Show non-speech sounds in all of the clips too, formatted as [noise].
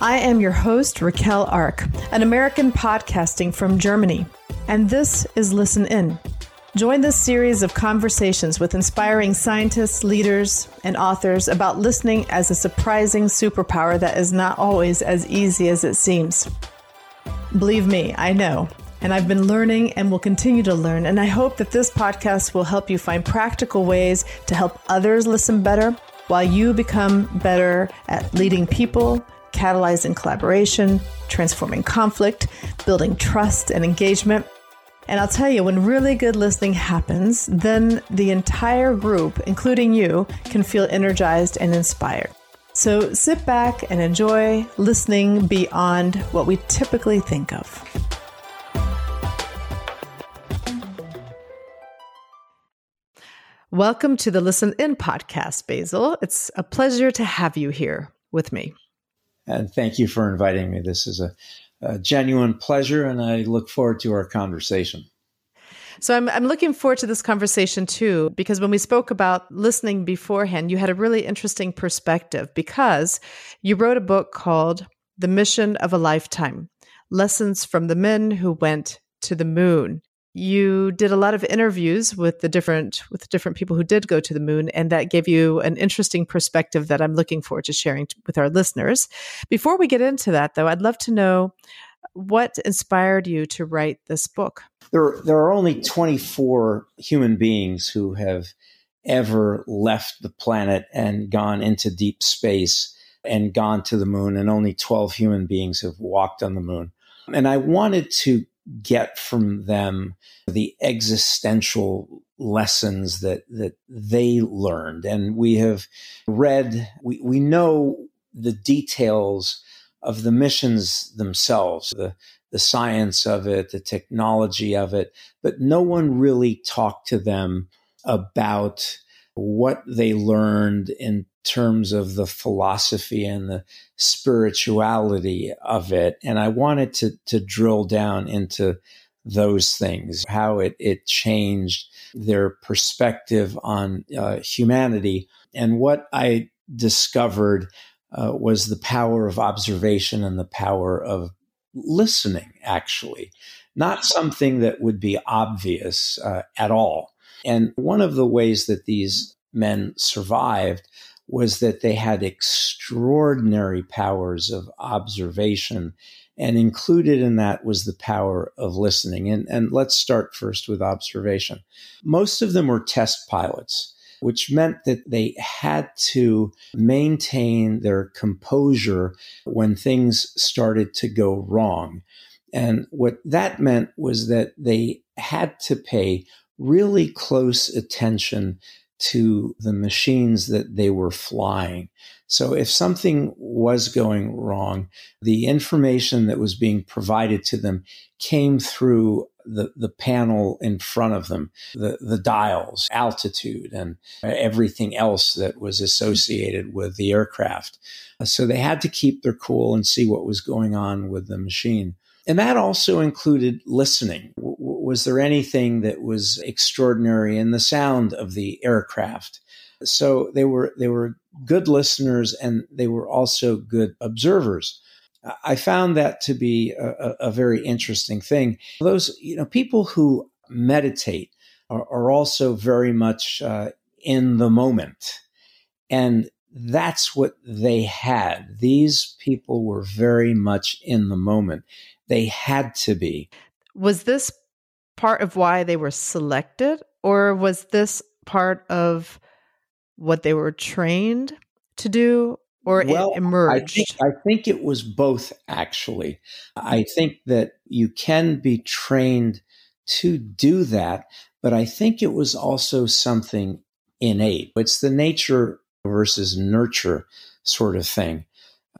I am your host, Raquel Ark, an American podcasting from Germany, and this is Listen In. Join this series of conversations with inspiring scientists, leaders, and authors about listening as a surprising superpower that is not always as easy as it seems. Believe me, I know. And I've been learning and will continue to learn. And I hope that this podcast will help you find practical ways to help others listen better while you become better at leading people, catalyzing collaboration, transforming conflict, building trust and engagement. And I'll tell you, when really good listening happens, then the entire group, including you, can feel energized and inspired. So sit back and enjoy listening beyond what we typically think of. Welcome to the Listen In podcast, Basil. It's a pleasure to have you here with me. And thank you for inviting me. This is a, a genuine pleasure, and I look forward to our conversation. So I'm, I'm looking forward to this conversation too, because when we spoke about listening beforehand, you had a really interesting perspective because you wrote a book called The Mission of a Lifetime Lessons from the Men Who Went to the Moon you did a lot of interviews with the different with different people who did go to the moon and that gave you an interesting perspective that i'm looking forward to sharing t- with our listeners. Before we get into that though i'd love to know what inspired you to write this book? There, there are only 24 human beings who have ever left the planet and gone into deep space and gone to the moon and only 12 human beings have walked on the moon. And i wanted to get from them the existential lessons that that they learned. And we have read we, we know the details of the missions themselves the the science of it the technology of it but no one really talked to them about what they learned in terms of the philosophy and the spirituality of it. And I wanted to, to drill down into those things, how it, it changed their perspective on uh, humanity. And what I discovered uh, was the power of observation and the power of listening, actually, not something that would be obvious uh, at all. And one of the ways that these men survived was that they had extraordinary powers of observation. And included in that was the power of listening. And, and let's start first with observation. Most of them were test pilots, which meant that they had to maintain their composure when things started to go wrong. And what that meant was that they had to pay really close attention to the machines that they were flying. So if something was going wrong, the information that was being provided to them came through the, the panel in front of them, the, the dials, altitude, and everything else that was associated with the aircraft. So they had to keep their cool and see what was going on with the machine. And that also included listening. Was there anything that was extraordinary in the sound of the aircraft? So they were they were good listeners and they were also good observers. I found that to be a, a very interesting thing. Those you know people who meditate are, are also very much uh, in the moment, and that's what they had. These people were very much in the moment. They had to be. Was this part of why they were selected, or was this part of what they were trained to do, or well, it emerged? I think, I think it was both, actually. I think that you can be trained to do that, but I think it was also something innate. It's the nature versus nurture sort of thing.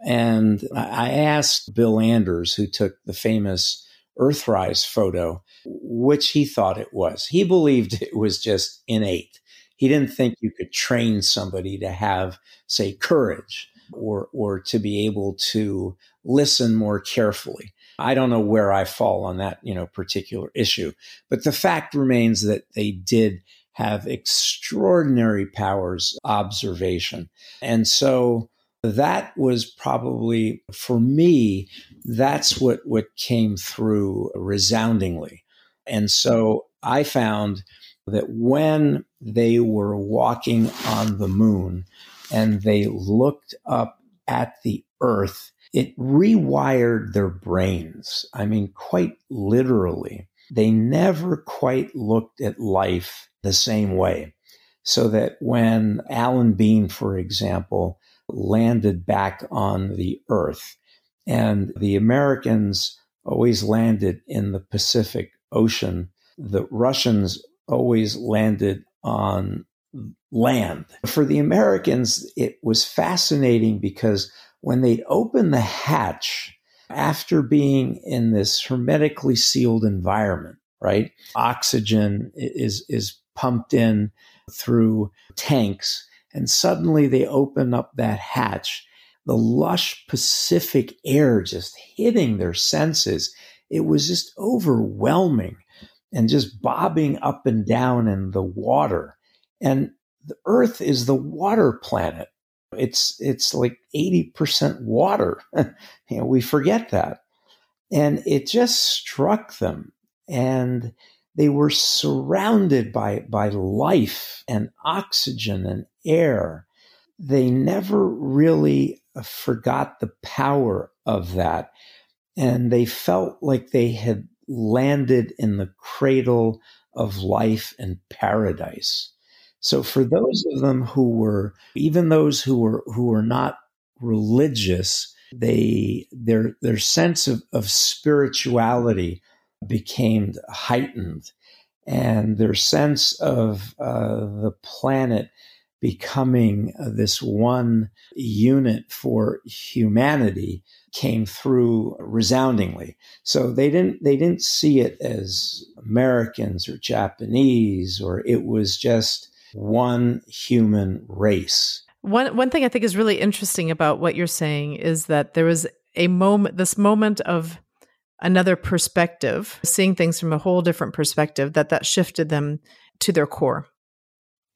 And I asked Bill Anders, who took the famous Earthrise photo, which he thought it was. He believed it was just innate. He didn't think you could train somebody to have, say, courage or, or to be able to listen more carefully. I don't know where I fall on that, you know, particular issue, but the fact remains that they did have extraordinary powers observation. And so that was probably for me that's what what came through resoundingly. And so i found that when they were walking on the moon and they looked up at the earth it rewired their brains. I mean quite literally. They never quite looked at life the same way. So that when alan bean for example landed back on the earth. And the Americans always landed in the Pacific Ocean. The Russians always landed on land. For the Americans, it was fascinating because when they'd open the hatch after being in this hermetically sealed environment, right? Oxygen is, is pumped in through tanks and suddenly they open up that hatch. The lush Pacific air just hitting their senses. It was just overwhelming and just bobbing up and down in the water. And the Earth is the water planet. It's it's like 80% water. [laughs] you know, we forget that. And it just struck them. And they were surrounded by, by life and oxygen and air. They never really uh, forgot the power of that. And they felt like they had landed in the cradle of life and paradise. So for those of them who were, even those who were, who were not religious, they, their, their sense of, of spirituality became heightened. And their sense of uh, the planet becoming uh, this one unit for humanity came through resoundingly. So they didn't they didn't see it as americans or japanese or it was just one human race. One one thing i think is really interesting about what you're saying is that there was a moment this moment of another perspective, seeing things from a whole different perspective, that that shifted them to their core,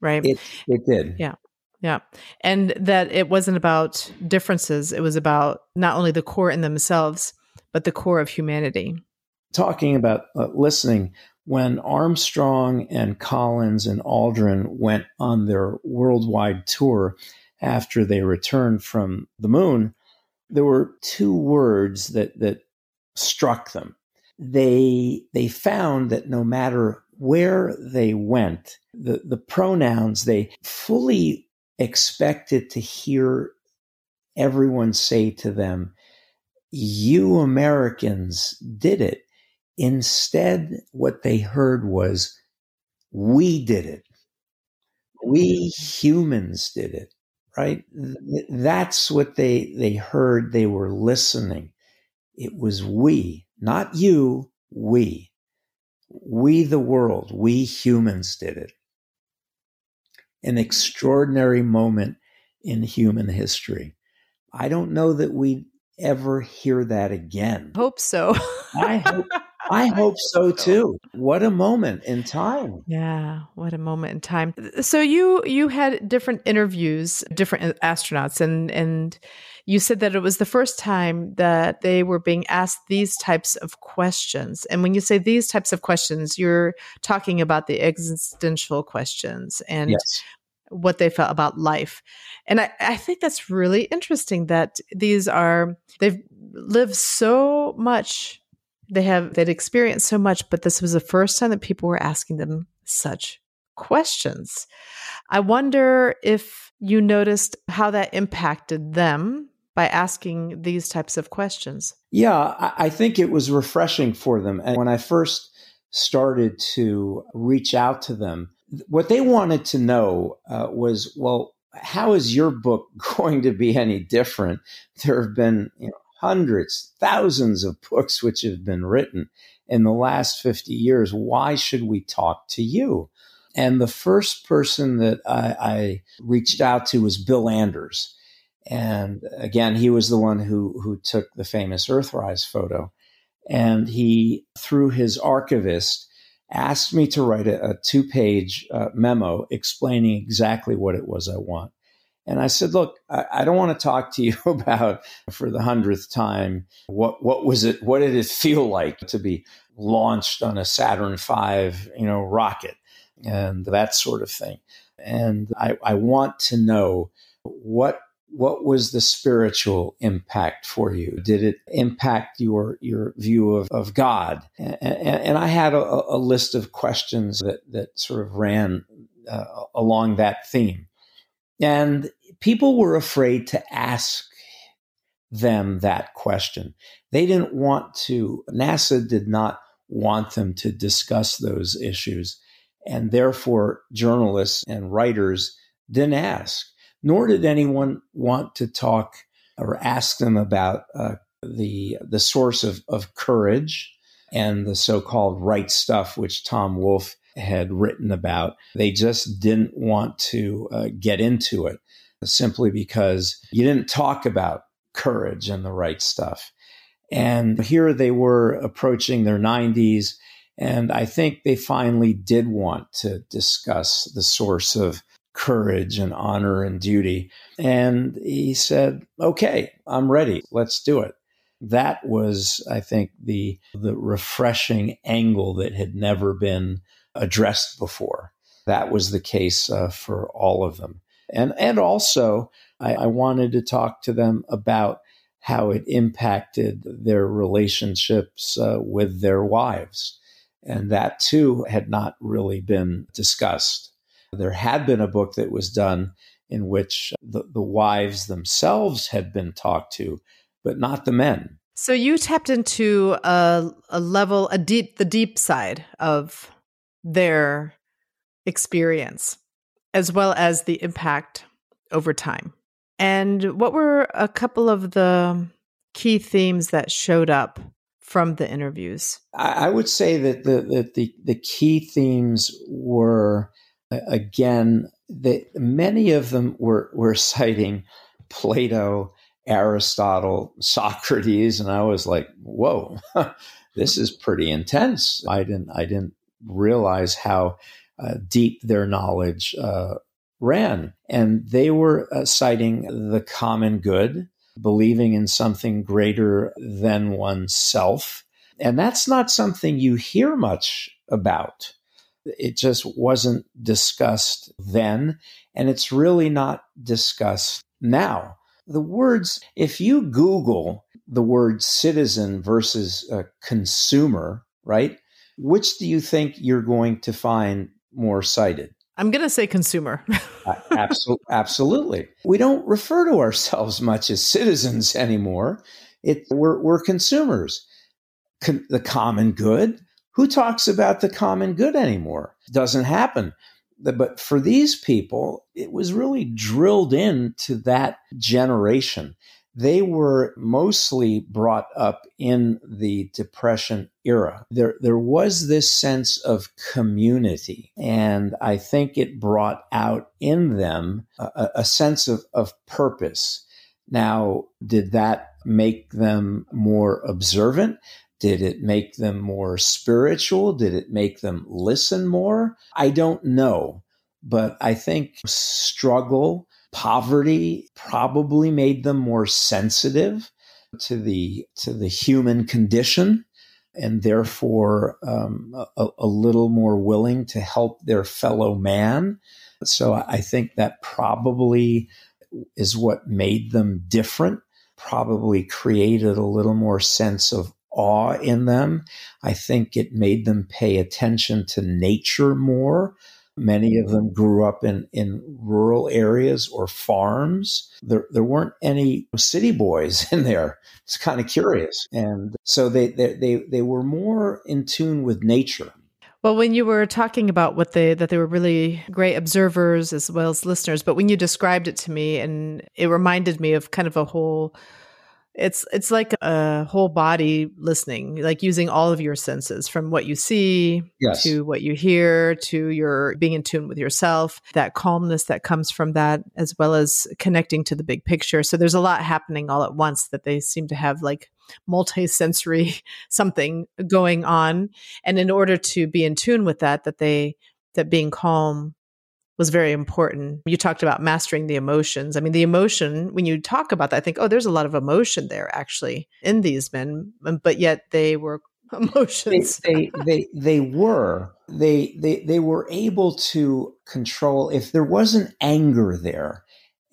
right? It, it did. Yeah. Yeah. And that it wasn't about differences. It was about not only the core in themselves, but the core of humanity. Talking about uh, listening, when Armstrong and Collins and Aldrin went on their worldwide tour after they returned from the moon, there were two words that, that struck them. They they found that no matter where they went, the, the pronouns they fully expected to hear everyone say to them, You Americans did it. Instead, what they heard was, We did it. We humans did it, right? That's what they, they heard. They were listening. It was we, not you, we. We, the world, we humans did it. An extraordinary moment in human history. I don't know that we ever hear that again. Hope so. I hope [laughs] I hope so too. What a moment in time. Yeah, what a moment in time. So you you had different interviews, different astronauts and and you said that it was the first time that they were being asked these types of questions. And when you say these types of questions, you're talking about the existential questions and yes. what they felt about life. And I, I think that's really interesting that these are, they've lived so much they have they'd experienced so much but this was the first time that people were asking them such questions i wonder if you noticed how that impacted them by asking these types of questions? Yeah, I think it was refreshing for them. And when I first started to reach out to them, what they wanted to know uh, was, well, how is your book [laughs] going to be any different? There have been you know, hundreds, thousands of books which have been written in the last 50 years. Why should we talk to you? And the first person that I, I reached out to was Bill Anders. And again, he was the one who, who took the famous Earthrise photo. And he, through his archivist, asked me to write a, a two page uh, memo explaining exactly what it was I want. And I said, look, I, I don't want to talk to you [laughs] about for the hundredth time what what was it what did it feel like to be launched on a Saturn V, you know, rocket and that sort of thing. And I, I want to know what what was the spiritual impact for you? Did it impact your your view of, of God? And, and, and I had a, a, list of questions that that sort of ran uh, along that theme, and people were afraid to ask them that question. They didn't want to. NASA did not want them to discuss those issues, and therefore journalists and writers didn't ask nor did anyone want to talk or ask them about uh, the the source of, of courage and the so-called right stuff, which Tom Wolfe had written about. They just didn't want to uh, get into it simply because you didn't talk about courage and the right stuff. And here they were approaching their 90s. And I think they finally did want to discuss the source of courage and honor and duty. And he said, okay, I'm ready. Let's do it. That was, I think, the, the refreshing angle that had never been addressed before. That was the case uh, for all of them. And, and also, I, I wanted to talk to them about how it impacted their relationships uh, with their wives. And that too had not really been discussed. There had been a book that was done in which the, the wives themselves had been talked to, but not the men. So you tapped into a, a level, a deep, the deep side of their experience, as well as the impact over time. And what were a couple of the key themes that showed up from the interviews? I, would say that the, that the, the key themes were again, the, many of them were, were citing Plato, Aristotle, Socrates, and I was like, "Whoa, [laughs] this is pretty intense." I didn't, I didn't realize how uh, deep their knowledge uh, ran, and they were uh, citing the common good, believing in something greater than oneself, and that's not something you hear much about. It just wasn't discussed then, and it's really not discussed now. The words, if you Google the word citizen versus consumer, right? Which do you think you're going to find more cited? I'm going to say consumer. [laughs] uh, absolutely, absolutely. We don't refer to ourselves much as citizens anymore. It, we're, we're consumers. Con- the common good, who talks about the common good anymore? Doesn't happen. But for these people, it was really drilled into that generation. They were mostly brought up in the Depression era. There, there was this sense of community, and I think it brought out in them a, a sense of, of purpose. Now, did that make them more observant? Did it make them more spiritual? Did it make them listen more? I don't know. But I think struggle, poverty probably made them more sensitive to the to the human condition and therefore um, a, a, little more willing to help their fellow man. So I think that probably is what made them different, probably created a little more sense of awe in them. I think it made them pay attention to nature more. Many of them grew up in, in rural areas or farms. There, there weren't any city boys [laughs] in there. It's kind of curious. And so they, they, they, they were more in tune with nature. Well, when you were talking about what they that they were really great observers as well as listeners, but when you described it to me, and it reminded me of kind of a whole it's it's like a whole body listening like using all of your senses from what you see yes. to what you hear to your being in tune with yourself that calmness that comes from that as well as connecting to the big picture so there's a lot happening all at once that they seem to have like multi-sensory [laughs] something going on and in order to be in tune with that that they that being calm was very important. You talked about mastering the emotions. I mean, the emotion, when you talk about that, I think, oh, there's a lot of emotion there actually in these men, um, but yet they were [laughs] emotions. they, they, they, they were. They, they, they were able to control if there wasn't anger there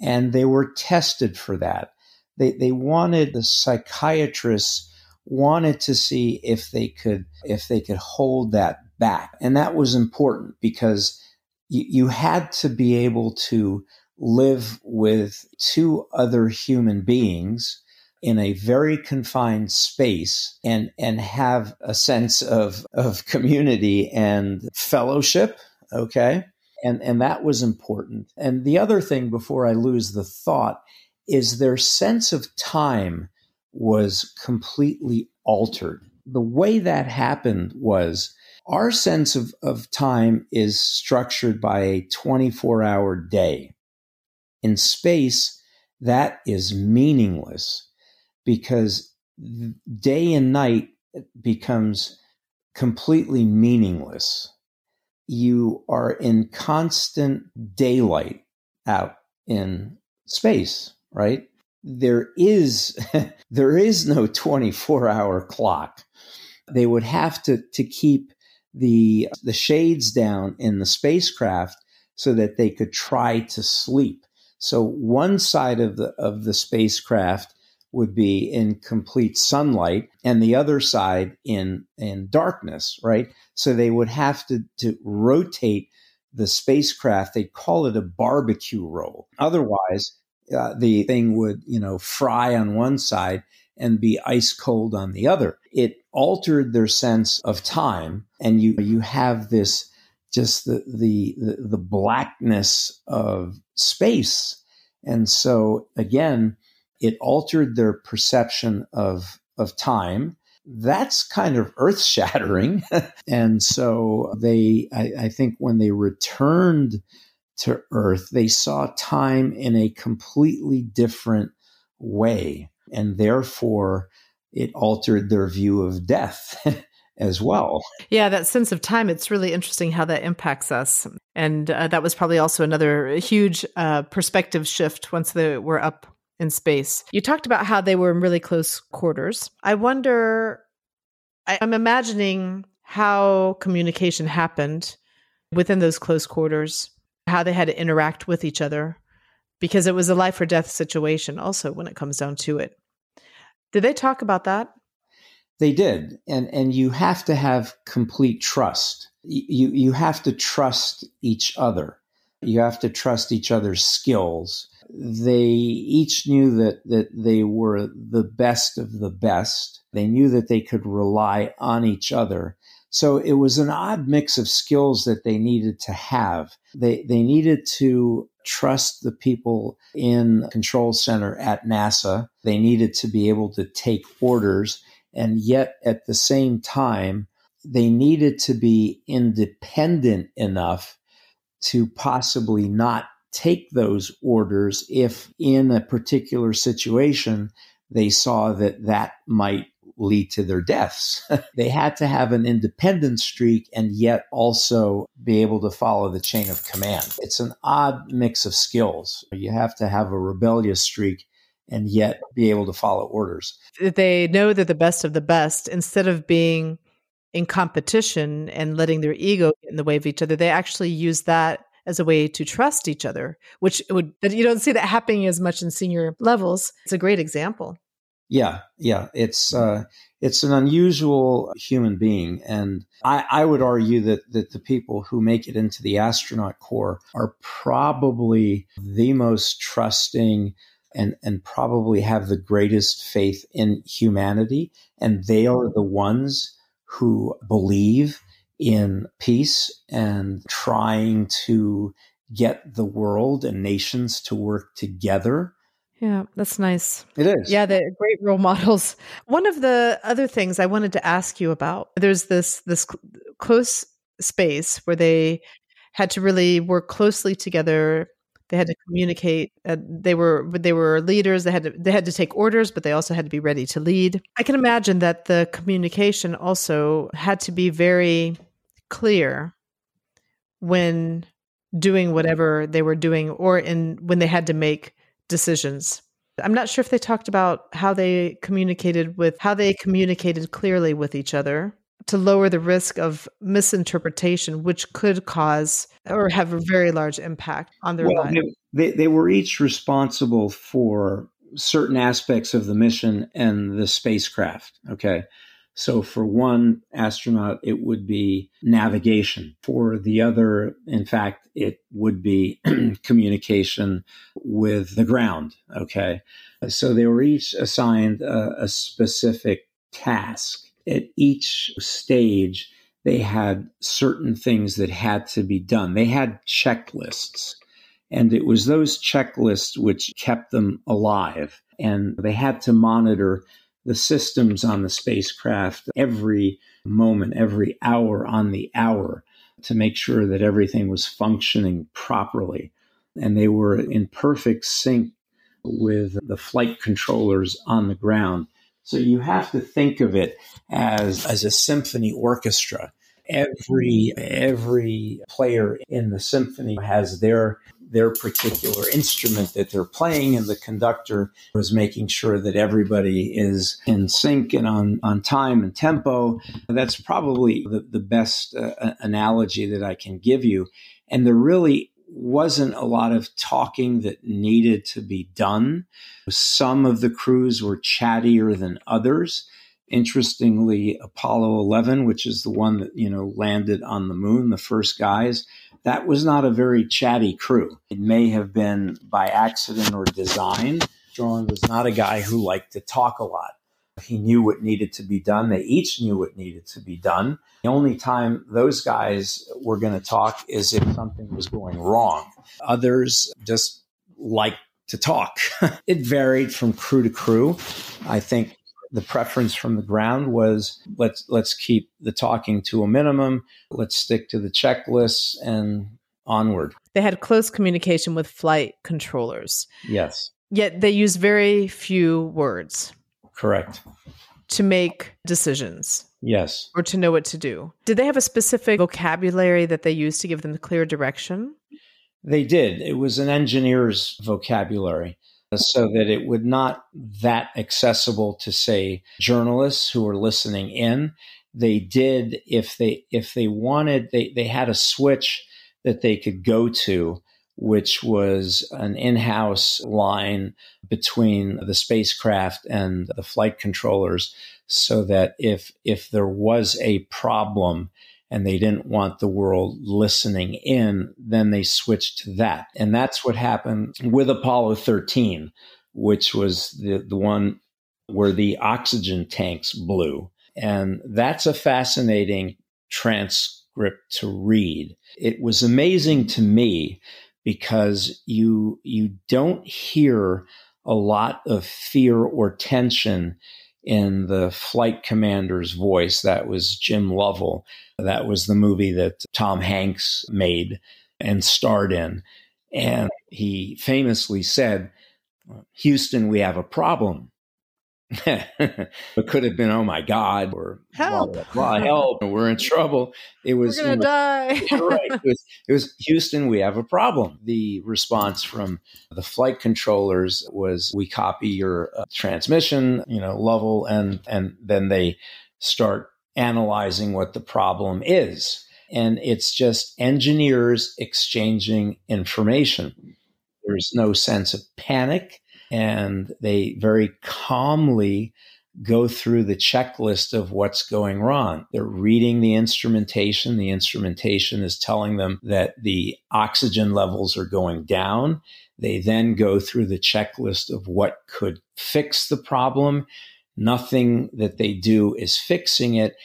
and they were tested for that. They, they wanted the psychiatrists wanted to see if they could if they could hold that back and that was important because you, you had to be able to live with two other human beings in a very confined space and and have a sense of of community and fellowship okay? And and that was important. And the other thing before i lose the thought is their sense of time was completely altered. The way that happened was our sense of, of time is structured by a 24 hour day. In space, that is meaningless because day and night becomes completely meaningless. You are in constant daylight out in space, right? There is [laughs] there is no 24 hour clock. They would have to to keep the the shades down in the spacecraft so that they could try to sleep. So one side of the of the spacecraft would be in complete sunlight and the other side in in darkness, right? So they would have to to rotate the spacecraft. They'd call it a barbecue roll. Otherwise, uh, the thing would you know fry on one side and be ice cold on the other. It altered their sense of time, and you you have this just the the the blackness of space, and so again, it altered their perception of of time. That's kind of earth shattering. [laughs] and so they, I, I think when they returned to Earth, they saw time in a completely different way and therefore it altered their view of death [laughs] as well. Yeah, that sense of time, it's really interesting how that impacts us. And uh, that was probably also another huge uh, perspective shift once they were up in space. You talked about how they were in really close quarters. I wonder, I, I'm imagining how communication happened within those close quarters, how they had to interact with each other because it was a life or death situation also when it comes down to it. Did they talk about that? They did. And and you have to have complete trust. You you have to trust each other. You have to trust each other's skills. They each knew that that they were the best of the best. They knew that they could rely on each other. So it was an odd mix of skills that they needed to have. They they needed to trust the people in control center at NASA. They needed to be able to take orders. And yet at the same time, they needed to be independent enough to possibly not take those orders if in a particular situation they saw that that might lead to their deaths. [laughs] they had to have an independent streak and yet also be able to follow the chain of command. It's an odd mix of skills. You have to have a rebellious streak and yet be able to follow orders. They know they're the best of the best instead of being in competition and letting their ego get in the way of each other. They actually use that as a way to trust each other, which would you don't see that happening as much in senior levels. It's a great example. Yeah, yeah, it's uh, it's an unusual human being, and I, I would argue that that the people who make it into the astronaut corps are probably the most trusting and and probably have the greatest faith in humanity, and they are the ones who believe in peace and trying to get the world and nations to work together yeah, that's nice. It is. Yeah, they're great role [laughs] models. One of the other things I wanted to ask you about, there's this this close space where they had to really work closely together. They had to communicate. Uh, they were they were leaders. They had to they had to take orders, but they also had to be ready to lead. I can imagine that the communication also had to be very clear when doing whatever they were doing or in when they had to make decisions. I'm not sure if they talked about how they communicated with how they communicated clearly with each other to lower the risk of misinterpretation, which could cause or have a very large impact on their well, lives. They, they were each responsible for certain aspects of the mission and the spacecraft. Okay. So for one astronaut, it would be navigation. For the other, in fact, it would be [clears throat] communication with the ground. Okay. So they were each assigned a, a specific task. At each stage, they had certain things that had to be done. They had checklists. And it was those checklists which kept them alive. And they had to monitor the systems on the spacecraft every moment, every hour on the hour to make sure that everything was functioning properly. And they were in perfect sync with the flight controllers on the ground. So you have to think of it as, as a symphony orchestra. Every every player in the symphony has their their particular instrument that they're playing, and the conductor was making sure that everybody is in sync and on, on time and tempo. That's probably the, the best uh, analogy that I can give you. And there really wasn't a lot of talking that needed to be done. Some of the crews were chattier than others. Interestingly, Apollo 11, which is the one that, you know, landed on the moon, the first guys, that was not a very chatty crew. It may have been by accident or design. John was not a guy who liked to talk a lot. He knew what needed to be done. They each knew what needed to be done. The only time those guys were going to talk is if something was going wrong. Others just like to talk. [laughs] it varied from crew to crew. I think the preference from the ground was let's let's keep the talking to a minimum. Let's stick to the checklists and onward. They had close communication with flight controllers. Yes. Yet they used very few words. Correct. To make decisions. Yes. Or to know what to do. Did they have a specific vocabulary that they used to give them clear direction? They did. It was an engineer's vocabulary so that it would not that accessible to say journalists who were listening in. They did if they if they wanted they they had a switch that they could go to which was an in-house line between the spacecraft and the flight controllers so that if if there was a problem and they didn't want the world listening in, then they switched to that. And that's what happened with Apollo 13, which was the, the one where the oxygen tanks blew. And that's a fascinating transcript to read. It was amazing to me because you you don't hear a lot of fear or tension in the flight commander's voice. That was Jim Lovell. That was the movie that Tom Hanks made and starred in. And he famously said, Houston, we have a problem. It could have been, oh my God, or help, blah, blah, blah, help, we're in trouble. It was we're gonna die. [laughs] right. It was, it was Houston, we have a problem. The response from the flight controllers was, we copy your uh, transmission, you know, Lovell, and and then they start analyzing what the problem is. And it's just engineers exchanging information. There's no sense of panic and they very calmly go through the checklist of what's going wrong. They're reading the instrumentation. The instrumentation is telling them that the oxygen levels are going down. They then go through the checklist of what could fix the problem. Nothing that they do is fixing it.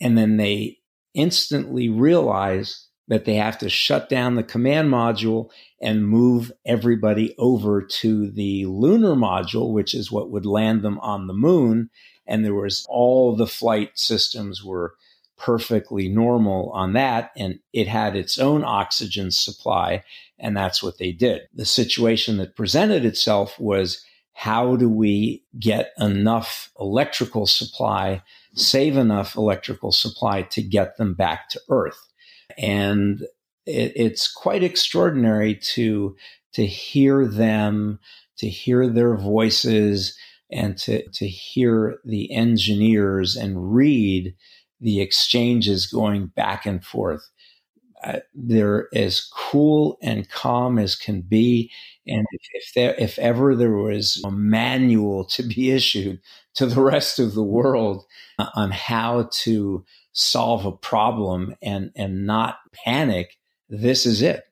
And then they instantly realize that they have to shut down the command module and move everybody over to the lunar module, which is what would land them on the moon. And there was all the flight systems were perfectly normal on that. And it had its own oxygen supply. And that's what they did. The situation that presented itself was how do we get enough electrical supply, save enough electrical supply to get them back to Earth? And it, it's quite extraordinary to to hear them, to hear their voices, and to to hear the engineers and read the exchanges going back and forth. Uh, they're as cool and calm as can be. And if, if, there, if ever there was a manual to be issued to the [laughs] rest of the world on how to solve a problem and, and not panic, this is it.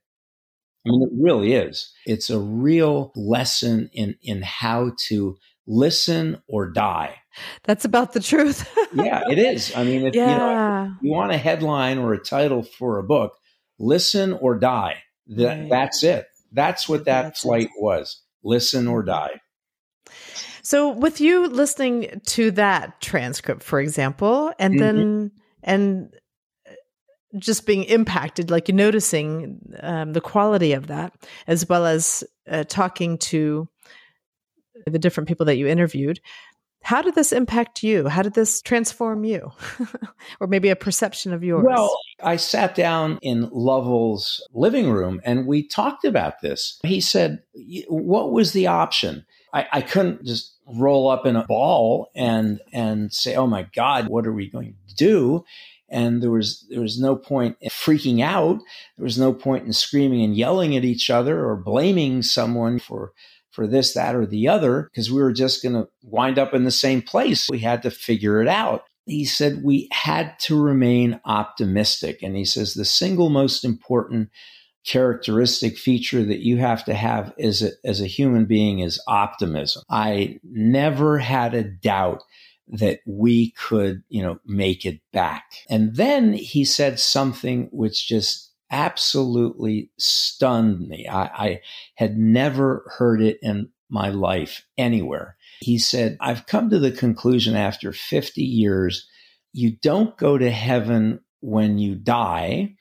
I mean, it really is. It's a real lesson in, in how to listen or die. That's about the truth. [laughs] yeah, it is. I mean, if, yeah. you, know, if you want a headline or a title for a book, listen or die. That, right. That's it. That's what that that's flight it. was. Listen or mm-hmm. die. So, with you listening to that transcript, for example, and mm-hmm. then and just being impacted, like noticing um, the quality of that, as well as uh, talking to the different people that you interviewed. How did this impact you? How did this transform you? [laughs] or maybe a perception of yours? Well, I sat down in Lovell's living room and we talked about this. He said, What was the option? I, I couldn't just roll up in a ball and and say, "Oh my God, what are we going to do?" and there was there was no point in freaking out. There was no point in screaming and yelling at each other or blaming someone for for this, that, or the other, because we were just going to wind up in the same place. We had to figure it out. He said we had to remain optimistic. And he says the single most important characteristic feature that you have to have as a, as a human being is optimism. I never had a doubt that we could, you know, make it back. And then he said something which just absolutely stunned me. I, I had never heard it in my life anywhere. He said, I've come to the conclusion after 50 years, you don't go to heaven when you die,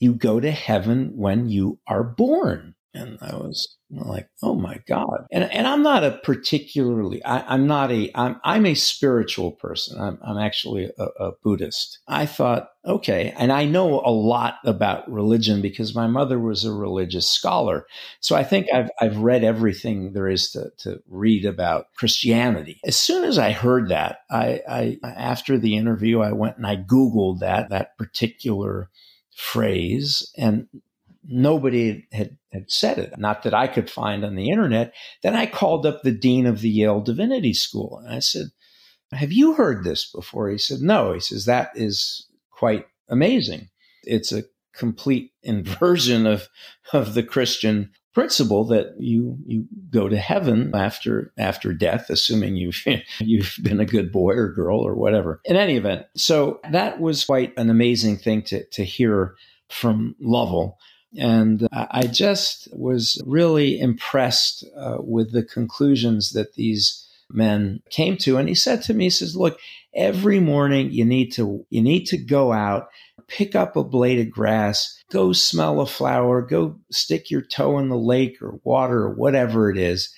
you go to heaven when you are born. And I was like, oh my God. And, and I'm not a particularly, I, am not a, I'm, I'm a spiritual person. I'm, I'm actually a, a, Buddhist. I thought, okay. And I know a lot about religion because my mother was a religious scholar. So I think I've, I've read everything there is to, to read about Christianity. As soon as I heard that, I, I, after the interview, I went and I Googled that, that particular phrase and nobody had, had said it, not that I could find on the internet. Then I called up the dean of the Yale Divinity School and I said, Have you heard this before? He said, No. He says, That is quite amazing. It's a complete [laughs] inversion of, of the Christian principle that you you go to heaven after after death assuming you've [laughs] you've been a good boy or girl or whatever in any event so that was quite an amazing thing to to hear from Lovell and I just was really impressed uh, with the conclusions that these men came to. And he said to me, he says, look, every morning you need to, you need to go out, pick up a blade of grass, go smell a flower, go stick your toe in the lake or water or whatever it is,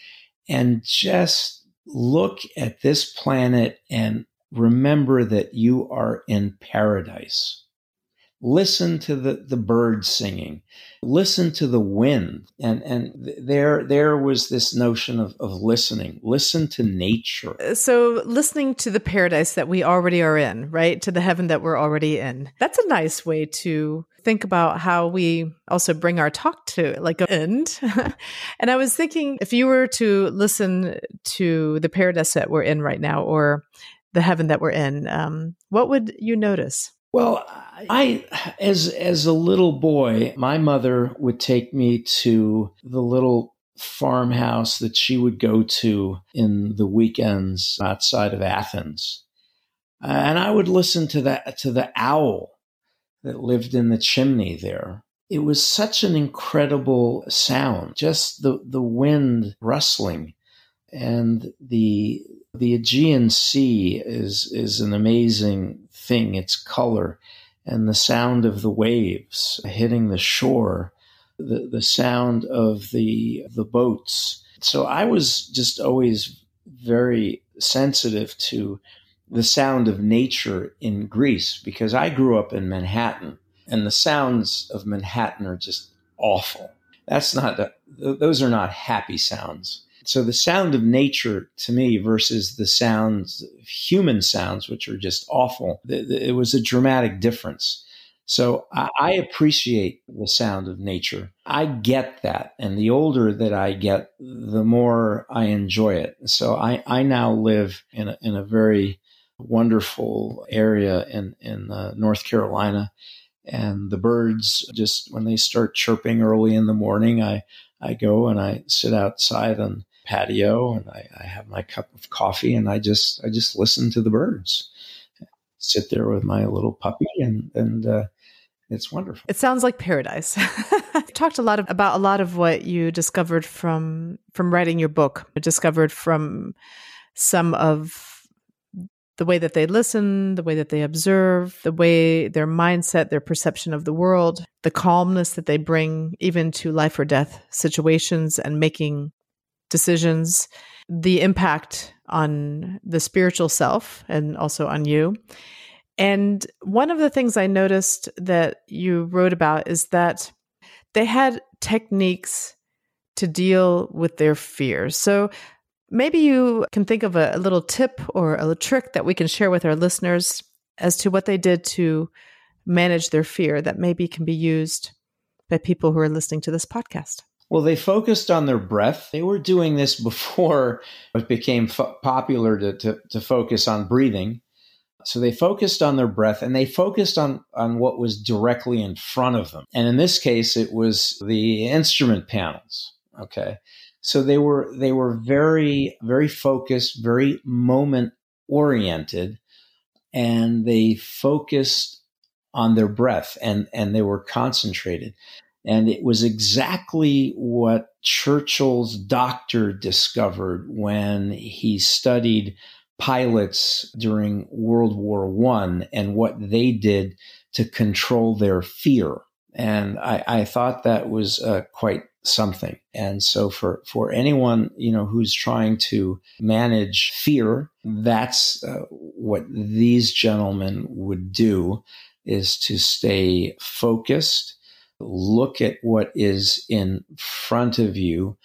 and just look at this planet and remember that you are in paradise listen to the, the birds singing, listen to the wind. And, and there, there was this notion of, of listening, listen to nature. Uh, so listening to the paradise that we already are in, right? To the heaven that we're already in. That's a nice way to think about how we also bring our talk to like an end. [laughs] and I was thinking if you were to listen to the paradise that we're in right now or the heaven that we're in, um, what would you notice? Well, I, as as a little boy, my mother would take me to the little farmhouse that she would go to in the weekends outside of Athens, and I would listen to that to the owl that lived in the chimney there. It was such an incredible sound, just the the wind rustling, and the the Aegean Sea is is an amazing thing, its color and the sound of the waves hitting the shore, the, the sound of the the boats. So I was just always very sensitive to the sound of nature in Greece because I grew up in Manhattan And the sounds of Manhattan are just awful. That's not, those are not happy sounds. So the sound of nature to me versus the sounds, human sounds, which are just awful, it was a dramatic difference. So I, appreciate the sound of nature. I get that. And the older that I get, the more I enjoy it. So I, I now live in a, in a very wonderful area in, in uh, North Carolina. And the birds just, when they start chirping early in the morning, I, I go and I sit outside on patio and I, I have my cup of coffee and I just, I just listen to the birds sit there with my little puppy and and uh, it's wonderful. It sounds like paradise. [laughs] you talked a lot of, about a lot of what you discovered from from writing your book. discovered from some of the way that they listen, the way that they observe, the way their mindset, their perception of the world, the calmness that they bring even to life or death situations and making decisions, the impact on the spiritual self and also on you. And one of the things I noticed that you wrote about is that they had techniques to deal with their fears. So maybe you can think of a, a, little tip or a trick that we can share with our listeners as to what they did to manage their fear that maybe can be used by people who are listening to this podcast. Well, they focused on their breath. They were doing this [laughs] before it became popular to, to, to focus on breathing. So they focused on their breath and they focused on, on what was directly in front of them. And in this case, it was the instrument panels. Okay. So they were, they were very, very focused, very moment oriented, and they focused on their breath and, and they were concentrated. And it was exactly what Churchill's doctor discovered when he studied pilots during World War One and what they did to control their fear. And I, I thought that was uh, quite something. And so for, for anyone, you know, who's trying to manage fear, that's uh, what these gentlemen would do is to stay focused, look at what is in front of you,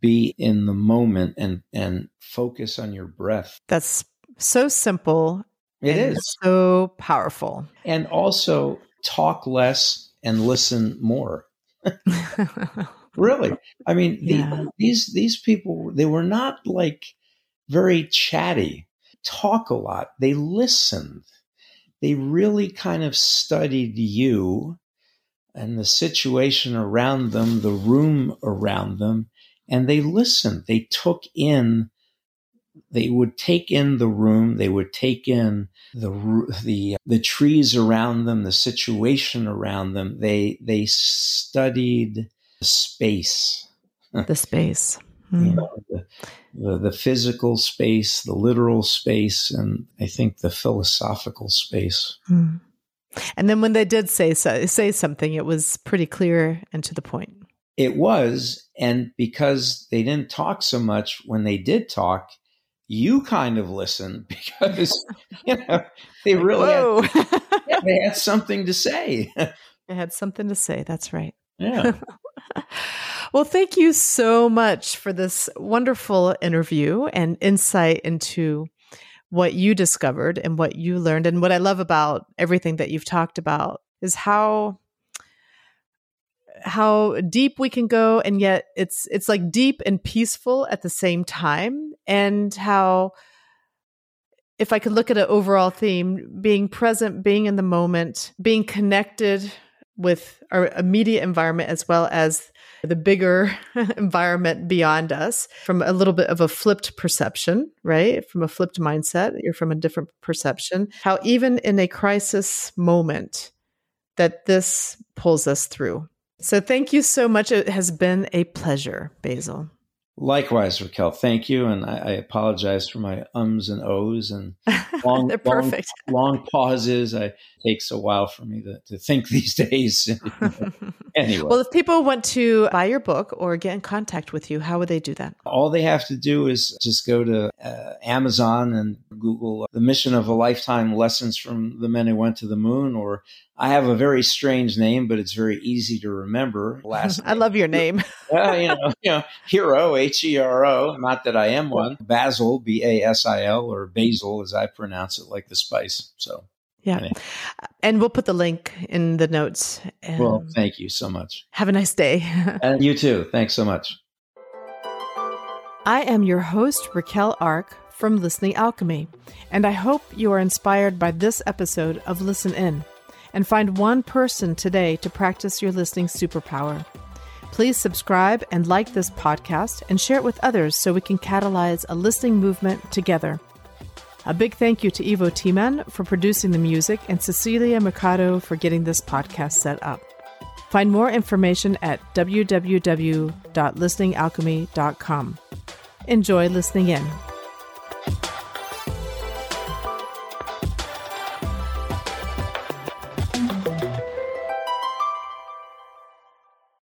be in the moment and and focus on your breath. That's so simple. It is so powerful. And also talk less and listen more. [laughs] really. I mean, yeah. these these people they were not like very chatty. Talk a lot. They listened. They really kind of studied you and the situation around them, the room around them, and they listened. They took in, they would take in the room, they would take in the the the trees around them, the situation around them. They they studied the space, the space. Mm. [laughs] You hmm. know, the, the, the physical space, the literal space, and I think the philosophical space. Mm. And then when they did say so, say something, it was pretty clear and to the point. It was. And because they didn't talk so much when they did talk, you kind of listened [laughs] because you know they really had, yeah, they had [laughs] something to say. they had something to say. That's right. Yeah. [laughs] well, thank you so much for this wonderful interview and insight into what you discovered and what you learned. And what I love about everything that you've talked about is how how deep we can go and yet it's it's like deep and peaceful at the same time and how if i could look at an overall theme being present being in the moment being connected with our immediate environment as well as the bigger [laughs] environment beyond us from a little bit of a flipped perception, right? From a flipped mindset, you're from a different perception. How even in a crisis moment that this pulls us through. So thank you so much. It has been a pleasure, Basil. Likewise, Raquel. Thank you, and I, I apologize for my ums and ohs and [laughs] long, They're perfect. long, long pauses. I, takes a while for me to, to think [laughs] these days. [laughs] anyway, well, if people want to buy your book or get in contact with you, how would they do that? All they have to do is just go to uh, Amazon and Google the mission of a lifetime lessons from the men who went to the moon, or I have a very strange name, but it's very easy to remember. [laughs] Last I love your name. uh, you know, you know, hero, H E R O. Not that I am one. Basil, B A S I L, or Basil, as I pronounce it, like the spice. So yeah. Anyway. And we'll put the link in the notes. well, thank you so much. Have a nice day. [laughs] and you too. Thanks so much. I am your host, Raquel Ark from Listening Alchemy, and I hope you are inspired by this episode of Listen In and find one person today to practice your listening superpower. Please subscribe and like this podcast and share it with others so we can catalyze a listening movement together. A big thank you to Ivo Timan for producing the music and Cecilia Mercado for getting this podcast set up. Find more information at www.listeningalchemy.com. Enjoy listening in.